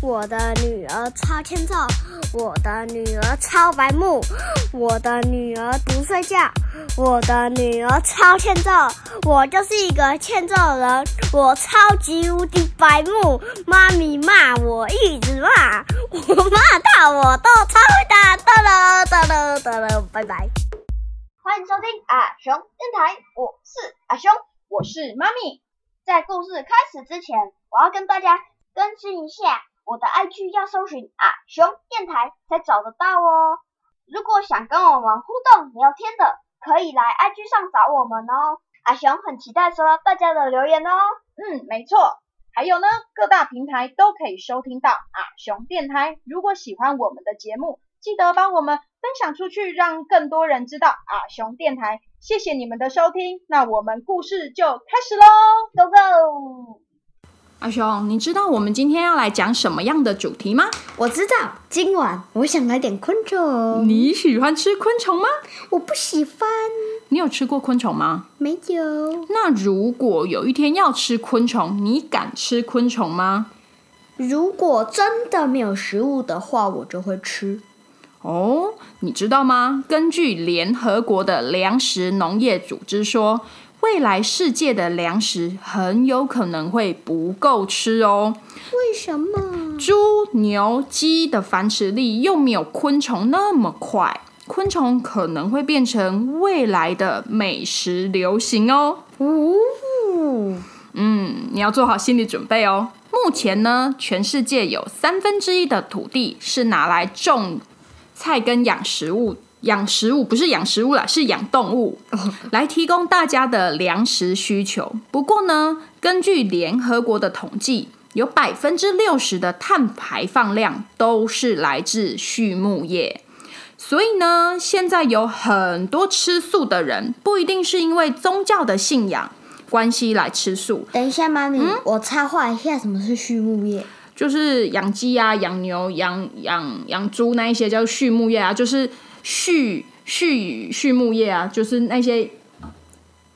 我的女儿超欠揍，我的女儿超白目，我的女儿不睡觉，我的女儿超欠揍。我就是一个欠揍人，我超级无敌白目。妈咪骂我一直骂，我骂到我都超会打。哒了哒了哒了，拜拜。欢迎收听阿雄电台，我是阿雄，我是妈咪。在故事开始之前，我要跟大家更新一下，我的 IG 要搜寻阿熊电台才找得到哦。如果想跟我们互动聊天的，可以来 IG 上找我们哦。阿熊很期待收到大家的留言哦。嗯，没错。还有呢，各大平台都可以收听到阿熊电台。如果喜欢我们的节目，记得帮我们分享出去，让更多人知道阿熊电台。谢谢你们的收听，那我们故事就开始喽，Go Go！阿雄，你知道我们今天要来讲什么样的主题吗？我知道，今晚我想来点昆虫。你喜欢吃昆虫吗？我不喜欢。你有吃过昆虫吗？没有。那如果有一天要吃昆虫，你敢吃昆虫吗？如果真的没有食物的话，我就会吃。哦，你知道吗？根据联合国的粮食农业组织说，未来世界的粮食很有可能会不够吃哦。为什么？猪、牛、鸡的繁殖力又没有昆虫那么快，昆虫可能会变成未来的美食流行哦。哦，嗯，你要做好心理准备哦。目前呢，全世界有三分之一的土地是拿来种。菜跟养食物，养食物不是养食物啦，是养动物，来提供大家的粮食需求。不过呢，根据联合国的统计，有百分之六十的碳排放量都是来自畜牧业。所以呢，现在有很多吃素的人，不一定是因为宗教的信仰关系来吃素。等一下，妈咪，我插话一下，什么是畜牧业？就是养鸡啊、养牛、养养养猪那一些叫畜牧业啊，就是畜畜畜牧业啊，就是那些。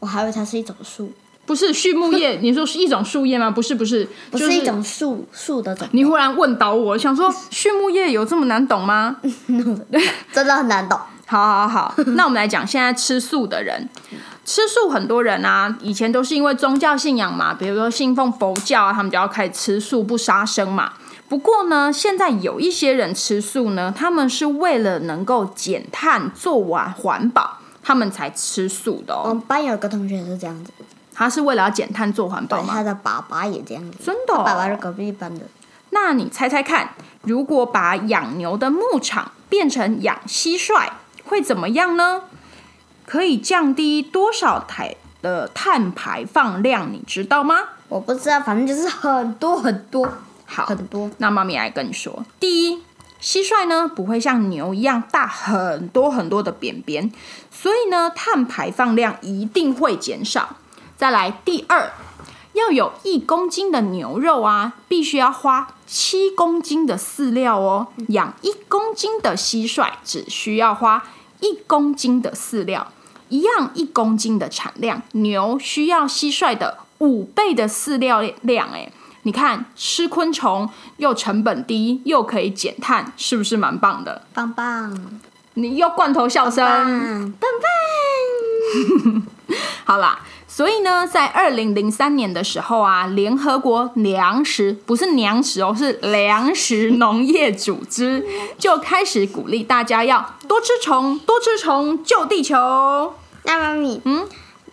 我还以为它是一种树，不是畜牧业。你说是一种树叶吗？不是，不是，不是一种树树的种。你忽然问倒我，想说畜牧业有这么难懂吗？真的很难懂。好好好，那我们来讲现在吃素的人。吃素很多人啊，以前都是因为宗教信仰嘛，比如说信奉佛教啊，他们就要开始吃素不杀生嘛。不过呢，现在有一些人吃素呢，他们是为了能够减碳、做完环保，他们才吃素的。我们班有个同学是这样子，他是为了要减碳、做环保吗？他的爸爸也这样子，真的，爸爸是隔壁班的。那你猜猜看，如果把养牛的牧场变成养蟋蟀，会怎么样呢？可以降低多少台的碳排放量？你知道吗？我不知道，反正就是很多很多，好很多。那妈咪来跟你说，第一，蟋蟀呢不会像牛一样大很多很多的扁扁，所以呢碳排放量一定会减少。再来，第二，要有一公斤的牛肉啊，必须要花七公斤的饲料哦。养一公斤的蟋蟀只需要花一公斤的饲料。一样一公斤的产量，牛需要蟋蟀的五倍的饲料量。哎，你看吃昆虫又成本低，又可以减碳，是不是蛮棒的？棒棒！你又罐头笑声，棒棒！好啦，所以呢，在二零零三年的时候啊，联合国粮食不是粮食哦，是粮食农业组织 就开始鼓励大家要多吃虫，多吃虫救地球。那妈咪，嗯，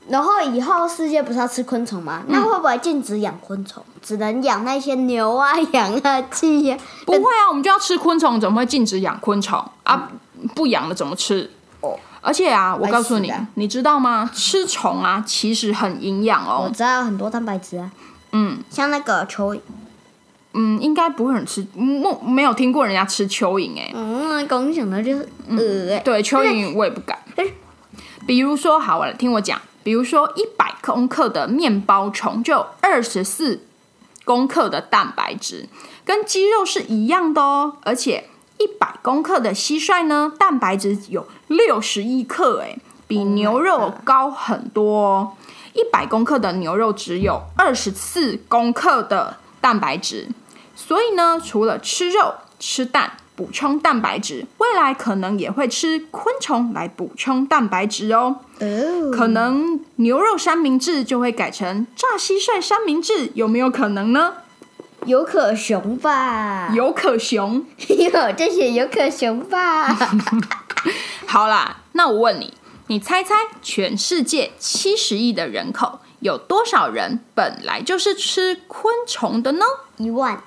然后以后世界不是要吃昆虫吗？那会不会禁止养昆虫，只能养那些牛啊、羊啊、鸡呀？不会啊，我们就要吃昆虫，怎么会禁止养昆虫啊？不养了怎么吃？哦，而且啊，我告诉你，你知道吗？吃虫啊，其实很营养哦。我知道很多蛋白质啊。嗯，像那个蚯蚓，嗯，应该不会很吃，没没有听过人家吃蚯蚓哎。嗯，刚想到就是呃，对，蚯蚓我也不敢。比如说，好了，听我讲。比如说，一百公克的面包虫就二十四公克的蛋白质，跟鸡肉是一样的哦。而且，一百公克的蟋蟀呢，蛋白质有六十一克，哎，比牛肉高很多哦。一百公克的牛肉只有二十四公克的蛋白质，所以呢，除了吃肉、吃蛋补充蛋白质，未来可能也会吃昆虫来补充蛋白质哦。哦，可能牛肉三明治就会改成炸蟋蟀三明治，有没有可能呢？有可熊吧？有可熊。有这些有可熊吧？好啦，那我问你，你猜猜全世界七十亿的人口，有多少人本来就是吃昆虫的呢？一万、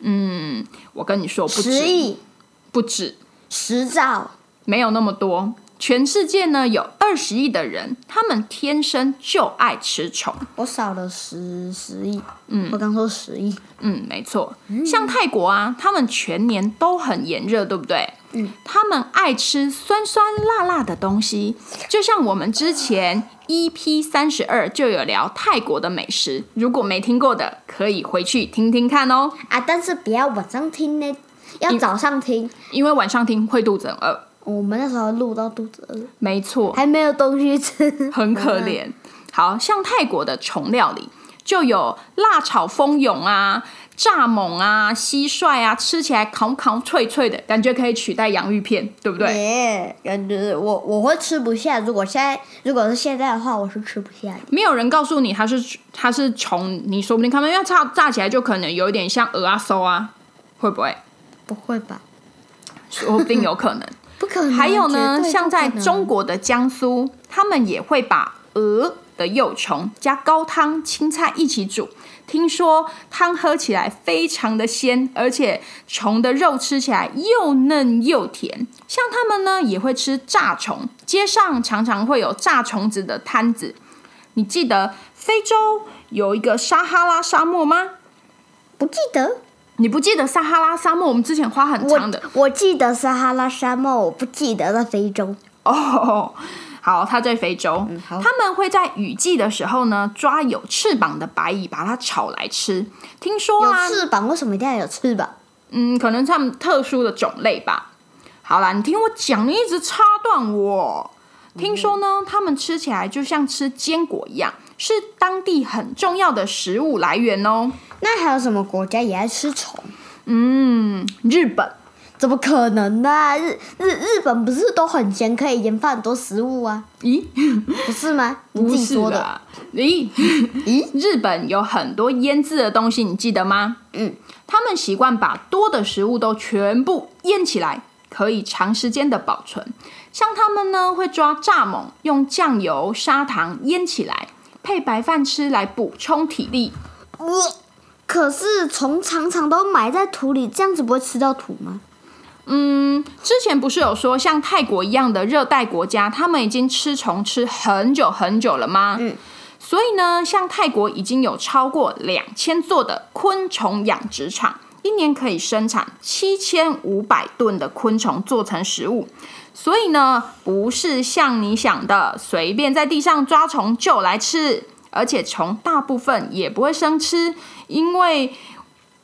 嗯，我跟你说，不止，十亿、不止，十兆，没有那么多。全世界呢有二十亿的人，他们天生就爱吃虫。我少了十十亿。嗯，我刚说十亿。嗯，没错。像泰国啊，他们全年都很炎热，对不对？嗯，他们爱吃酸酸辣辣的东西，就像我们之前 EP 三十二就有聊泰国的美食，如果没听过的，可以回去听听看哦。啊，但是不要晚上听呢，要早上听。因为晚上听会肚子很饿。我们那时候录到肚子饿，没错，还没有东西吃，很可怜。好像泰国的虫料理就有辣炒蜂蛹啊、蚱蜢啊、蟋蟀啊，吃起来烤烤脆脆的，感觉可以取代洋芋片，对不对？耶，感觉我我会吃不下。如果现在如果是现在的话，我是吃不下的。没有人告诉你它是它是虫，你说不定看到，因为炸炸起来就可能有一点像鹅啊、馊啊，会不会？不会吧？说不定有可能。不可能。还有呢，像在中国的江苏，他们也会把鹅的幼虫加高汤、青菜一起煮。听说汤喝起来非常的鲜，而且虫的肉吃起来又嫩又甜。像他们呢，也会吃炸虫，街上常常会有炸虫子的摊子。你记得非洲有一个撒哈拉沙漠吗？不记得。你不记得撒哈拉沙漠？我们之前花很长的我我记得撒哈拉沙漠，我不记得了非洲。哦。好，它在非洲，好他们会在雨季的时候呢，抓有翅膀的白蚁，把它炒来吃。听说有啊，翅膀，为什么一定要有翅膀？嗯，可能他们特殊的种类吧。好啦，你听我讲，你一直插断我。听说呢，他们吃起来就像吃坚果一样，是当地很重要的食物来源哦。那还有什么国家也爱吃虫？嗯，日本。怎么可能呢、日日日本不是都很闲，可以研发很多食物啊？咦，不是吗？你 不是自己说的。啦。咦 咦，日本有很多腌制的东西，你记得吗？嗯，他们习惯把多的食物都全部腌起来，可以长时间的保存。像他们呢，会抓蚱蜢，用酱油、砂糖腌起来，配白饭吃来补充体力。呃可是虫常常都埋在土里，这样子不会吃到土吗？嗯，之前不是有说像泰国一样的热带国家，他们已经吃虫吃很久很久了吗？嗯，所以呢，像泰国已经有超过两千座的昆虫养殖场，一年可以生产七千五百吨的昆虫做成食物。所以呢，不是像你想的随便在地上抓虫就来吃，而且虫大部分也不会生吃，因为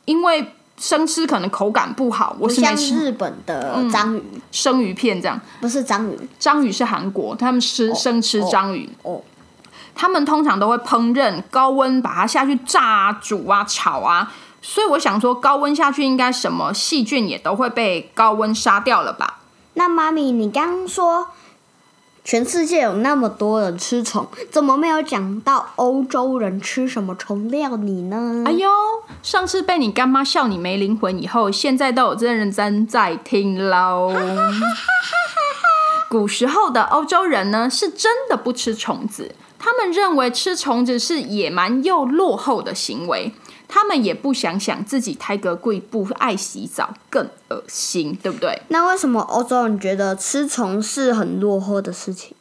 因为生吃可能口感不好。我是没吃日本的章鱼，生鱼片这样。不是章鱼章鱼是韩国，他们吃生吃章鱼，哦。他们通常都会烹饪，高温把它下去炸啊、煮啊、炒啊。所以我想说，高温下去应该什么细菌也都会被高温杀掉了吧？那妈咪，你刚刚说全世界有那么多人吃虫，怎么没有讲到欧洲人吃什么虫料理呢？哎呦，上次被你干妈笑你没灵魂以后，现在都有真认真在听喽。古时候的欧洲人呢，是真的不吃虫子，他们认为吃虫子是野蛮又落后的行为。他们也不想想自己胎格贵不爱洗澡，更恶心，对不对？那为什么欧洲人觉得吃虫是很落后的事情？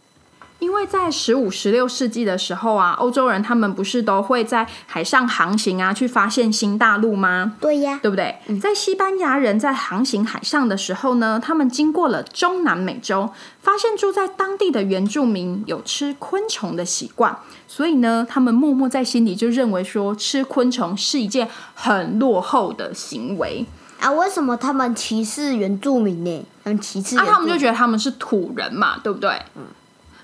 因为在十五、十六世纪的时候啊，欧洲人他们不是都会在海上航行啊，去发现新大陆吗？对呀，对不对？在西班牙人在航行海上的时候呢，他们经过了中南美洲，发现住在当地的原住民有吃昆虫的习惯，所以呢，他们默默在心里就认为说，吃昆虫是一件很落后的行为。啊，为什么他们歧视原住民呢？他们歧视啊，他们就觉得他们是土人嘛，对不对？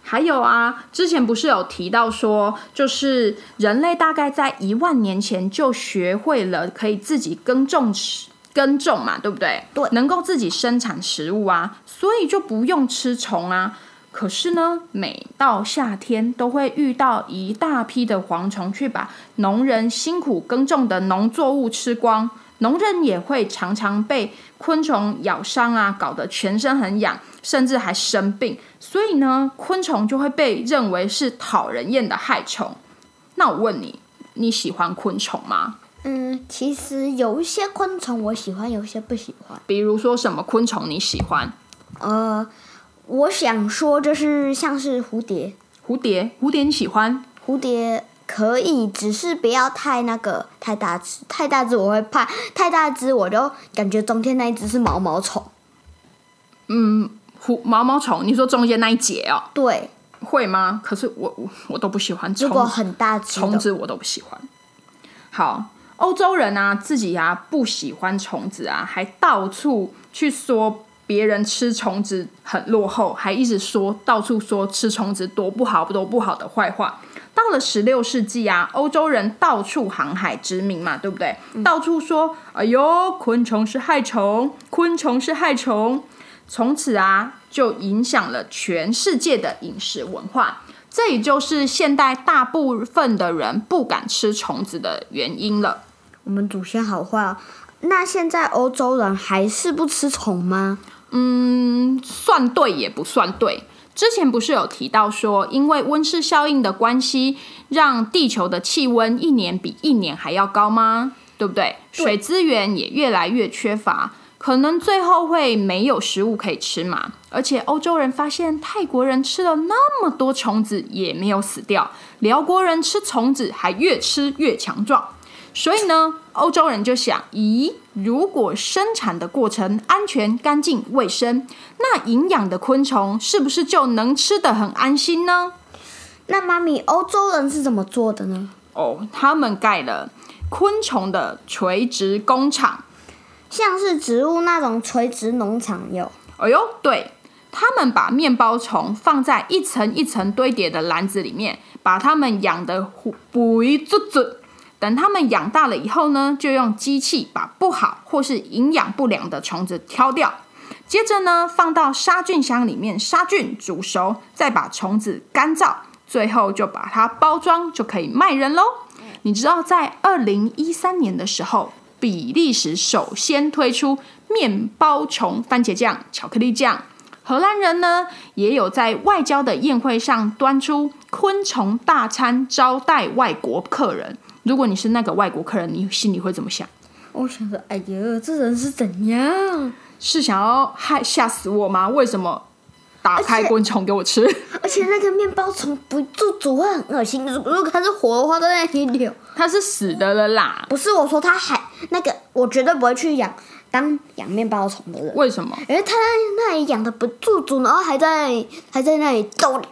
还有啊，之前不是有提到说，就是人类大概在一万年前就学会了可以自己耕种吃耕种嘛，对不对？对能够自己生产食物啊，所以就不用吃虫啊。可是呢，每到夏天都会遇到一大批的蝗虫，去把农人辛苦耕种的农作物吃光。农人也会常常被昆虫咬伤啊，搞得全身很痒，甚至还生病。所以呢，昆虫就会被认为是讨人厌的害虫。那我问你，你喜欢昆虫吗？嗯，其实有一些昆虫我喜欢，有一些不喜欢。比如说什么昆虫你喜欢？呃，我想说就是像是蝴蝶，蝴蝶，蝴蝶你喜欢？蝴蝶可以，只是不要太那个太大只，太大只我会怕，太大只我就感觉中间那一只是毛毛虫。嗯毛毛虫，你说中间那一节哦，对，会吗？可是我我我都不喜欢如果很大只的，虫子，我都不喜欢。好，欧洲人啊，自己啊不喜欢虫子啊，还到处去说别人吃虫子很落后，还一直说到处说吃虫子多不好多不好的坏话。到了十六世纪啊，欧洲人到处航海殖民嘛，对不对？到处说，哎呦，昆虫是害虫，昆虫是害虫。从此啊，就影响了全世界的饮食文化。这也就是现代大部分的人不敢吃虫子的原因了。我们祖先好坏哦。那现在欧洲人还是不吃虫吗？嗯，算对也不算对。之前不是有提到说，因为温室效应的关系，让地球的气温一年比一年还要高吗？对不对？水资源也越来越缺乏，可能最后会没有食物可以吃嘛。而且欧洲人发现泰国人吃了那么多虫子也没有死掉，辽国人吃虫子还越吃越强壮。所以呢，欧洲人就想：咦，如果生产的过程安全、干净、卫生，那营养的昆虫是不是就能吃得很安心呢？那妈咪，欧洲人是怎么做的呢？哦，他们盖了昆虫的垂直工厂。像是植物那种垂直农场有，哎呦，对，他们把面包虫放在一层一层堆叠的篮子里面，把它们养的补一足足。等它们养大了以后呢，就用机器把不好或是营养不良的虫子挑掉。接着呢，放到杀菌箱里面杀菌煮熟，再把虫子干燥，最后就把它包装，就可以卖人喽。你知道，在二零一三年的时候，比利时首先推出面包虫番茄酱、巧克力酱。荷兰人呢，也有在外交的宴会上端出昆虫大餐招待外国客人。如果你是那个外国客人，你心里会怎么想？我想说，哎呀，这人是怎样？是想要害吓死我吗？为什么打开而且昆虫给我吃？而且那个面包虫不做煮会很恶心，如如果它是活的话，都在那里扭。它是死的了啦。不是我说，它还那个，我绝对不会去养当养面包虫的人，为什么？因为他在那里养的不做煮，然后还在那里还在那里逗你，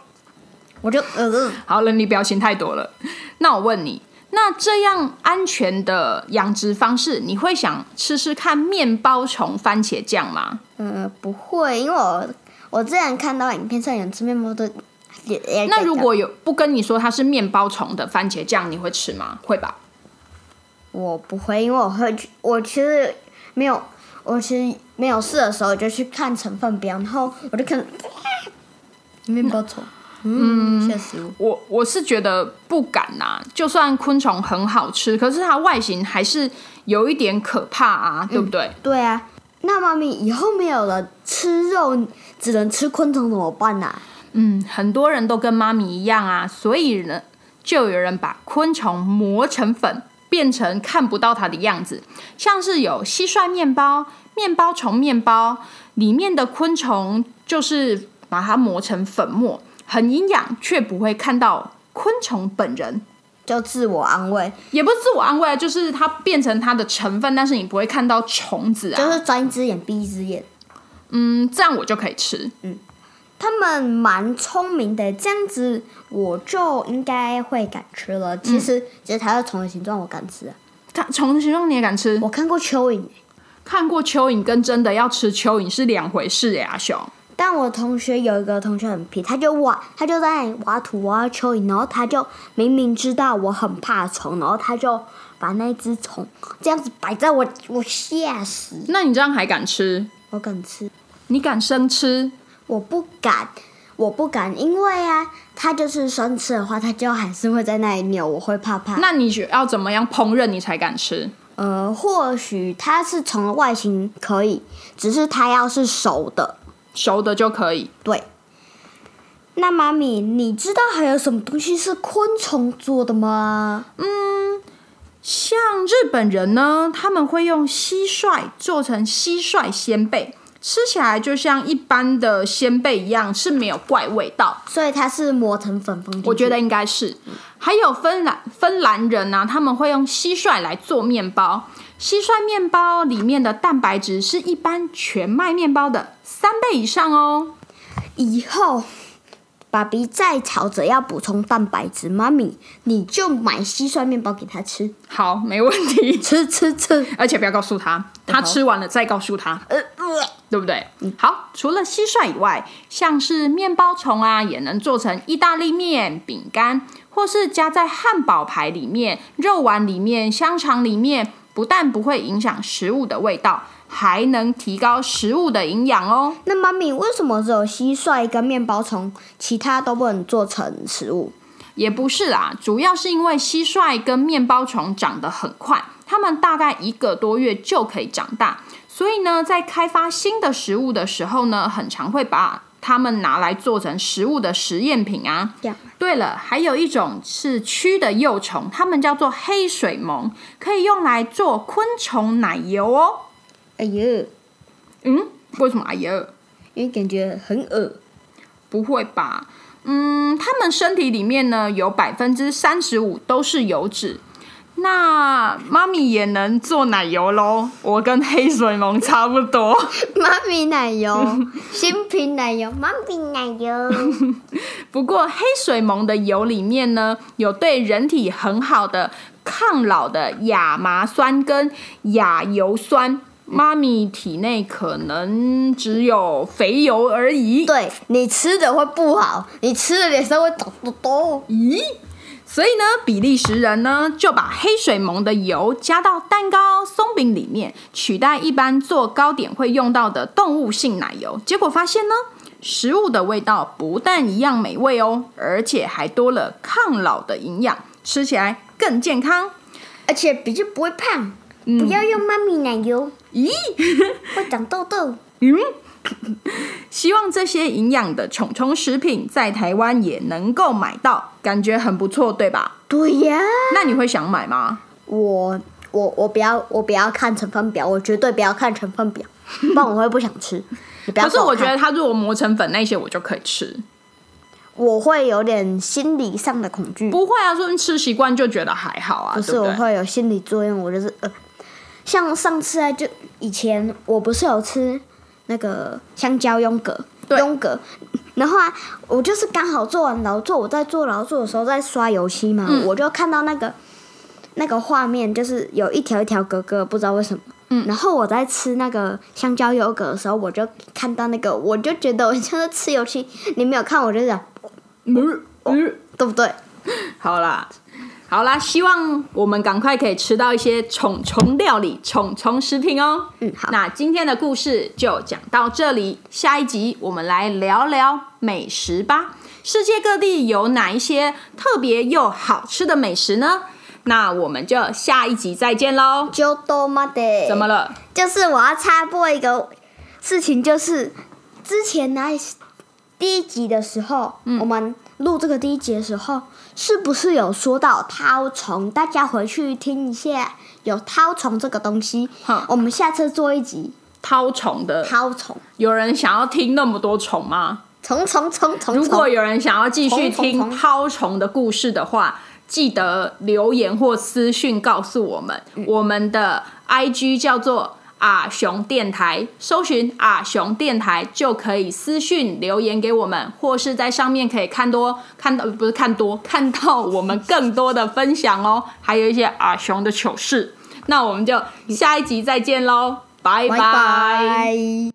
我就呃，好了，你表情太多了。那我问你，那这样安全的养殖方式，你会想吃吃看面包虫番茄酱吗？呃，不会，因为我我之前看到影片上有人吃面包的，那如果有不跟你说它是面包虫的番茄酱，你会吃吗？会吧？我不会，因为我会去，我其实没有，我其实没有试的时候就去看成分表，然后我就看 面包虫，嗯，我！我我是觉得不敢呐、就算昆虫很好吃，可是它外形还是有一点可怕啊，对不对？对啊，那妈咪以后没有了吃肉，只能吃昆虫怎么办呐、嗯，很多人都跟妈咪一样啊，所以呢，就有人把昆虫磨成粉，变成看不到它的样子，像是有蟋蟀面包、面包虫面包，里面的昆虫就是把它磨成粉末，很营养，却不会看到昆虫本人。就自我安慰，也不是自我安慰啊，就是它变成它的成分，但是你不会看到虫子啊。就是睁一只眼闭一只眼。嗯，这样我就可以吃。嗯他们蛮聪明的，这样子我就应该会敢吃了。其实，其实它的虫的形状，我敢吃啊。它虫的形状你也敢吃？我看过蚯蚓，看过蚯蚓跟真的要吃蚯蚓是两回事呀，阿雄。但我同学有一个同学很皮，他就挖，他就在那里挖土挖蚯蚓，然后他就明明知道我很怕虫，然后他就把那只虫这样子摆在我，我吓死，那你这样还敢吃？我敢吃，你敢生吃？我不敢，我不敢，因为啊，它就是生吃的话，它就还是会在那里扭，我会怕怕。那你觉要怎么样烹饪你才敢吃？呃，或许它是虫的外形可以，只是它要是熟的，熟的就可以。对。那妈咪，你知道还有什么东西是昆虫做的吗？嗯像日本人呢，他们会用蟋蟀做成蟋蟀鲜贝，吃起来就像一般的鲜贝一样，是没有怪味道。所以它是磨成粉粉。我觉得应该是。还有芬兰芬兰人呢、他们会用蟋蟀来做面包，蟋蟀面包里面的蛋白质是一般全麦面包的三倍以上哦。以后爸比再吵着要补充蛋白质，妈咪你就买蟋蟀面包给他吃，好，没问题。吃吃吃。而且不要告诉他，他吃完了再告诉他。呃呃，对不对？好，除了蟋蟀以外，像是面包虫啊，也能做成意大利面、饼干，或是加在汉堡排里面、肉丸里面、香肠里面，不但不会影响食物的味道，还能提高食物的营养哦。那妈咪为什么只有蟋蟀跟面包虫，其他都不能做成食物？也不是啦，主要是因为蟋蟀跟面包虫长得很快，它们大概一个多月就可以长大，所以呢，在开发新的食物的时候呢，很常会把它们拿来做成食物的实验品啊。对了，还有一种是蛆的幼虫，它们叫做黑水虻，可以用来做昆虫奶油哦。哎呦，嗯，为什么？哎呀，因为感觉很恶。不会吧？嗯，他们身体里面呢有百分之三十五都是油脂。那妈咪也能做奶油喽，我跟黑水虻 差不多。妈咪奶油，新品奶油，妈咪奶油。不过黑水虻的油里面呢，有对人体很好的抗老的亚麻酸跟亚油酸，妈咪体内可能只有肥油而已。对你吃的会不好，你吃了脸上会抖抖抖。咦？所以呢，比利时人呢就把黑水虻的油加到蛋糕、松饼里面，取代一般做糕点会用到的动物性奶油。结果发现呢，食物的味道不但一样美味哦，而且还多了抗老的营养，吃起来更健康。而且比较不会胖。不要用妈咪奶油，咦？会长痘痘。嗯，希望这些营养的虫虫食品在台湾也能够买到，感觉很不错，对吧？对呀，那你会想买吗？我我我不要我不要看成分表，我绝对不要看成分表，不然我会不想吃。你不要可是我觉得它如果磨成粉那些，我就可以吃。我会有点心理上的恐惧。不会啊，说你吃习惯就觉得还好啊，不是，对不对？我会有心理作用，我就是呃，像上次啊，就以前我不是有吃那个香蕉庸格，对庸格，然后啊，我就是刚好做完劳作，我在做劳作的时候在刷油漆嘛，嗯我就看到那个那个画面，就是有一条一条格格，不知道为什么。嗯然后我在吃那个香蕉优格的时候，我就看到那个，我就觉得我像是吃油漆。你没有看，我就讲，嗯嗯，对不对？好啦。好啦，希望我们赶快可以吃到一些虫虫料理、虫虫食品哦。嗯，好。那今天的故事就讲到这里，下一集我们来聊聊美食吧。世界各地有哪一些特别又好吃的美食呢？那我们就下一集再见喽。就多妈的。怎么了？就是我要插播一个事情，就是之前呢第一集的时候，嗯我们录这个第一集的时候，是不是有说到绦虫？大家回去听一下，有绦虫这个东西哼。我们下次做一集绦虫的，绦虫，有人想要听那么多虫吗？虫虫虫虫如果。有人想要继续听绦虫的故事的话，记得留言或私讯告诉我们。我们的 IG 叫做阿雄电台，搜寻阿雄电台就可以私讯留言给我们，或是在上面可以看多看到不是看多看到我们更多的分享哦，还有一些阿雄的糗事。那我们就下一集再见喽，拜拜拜。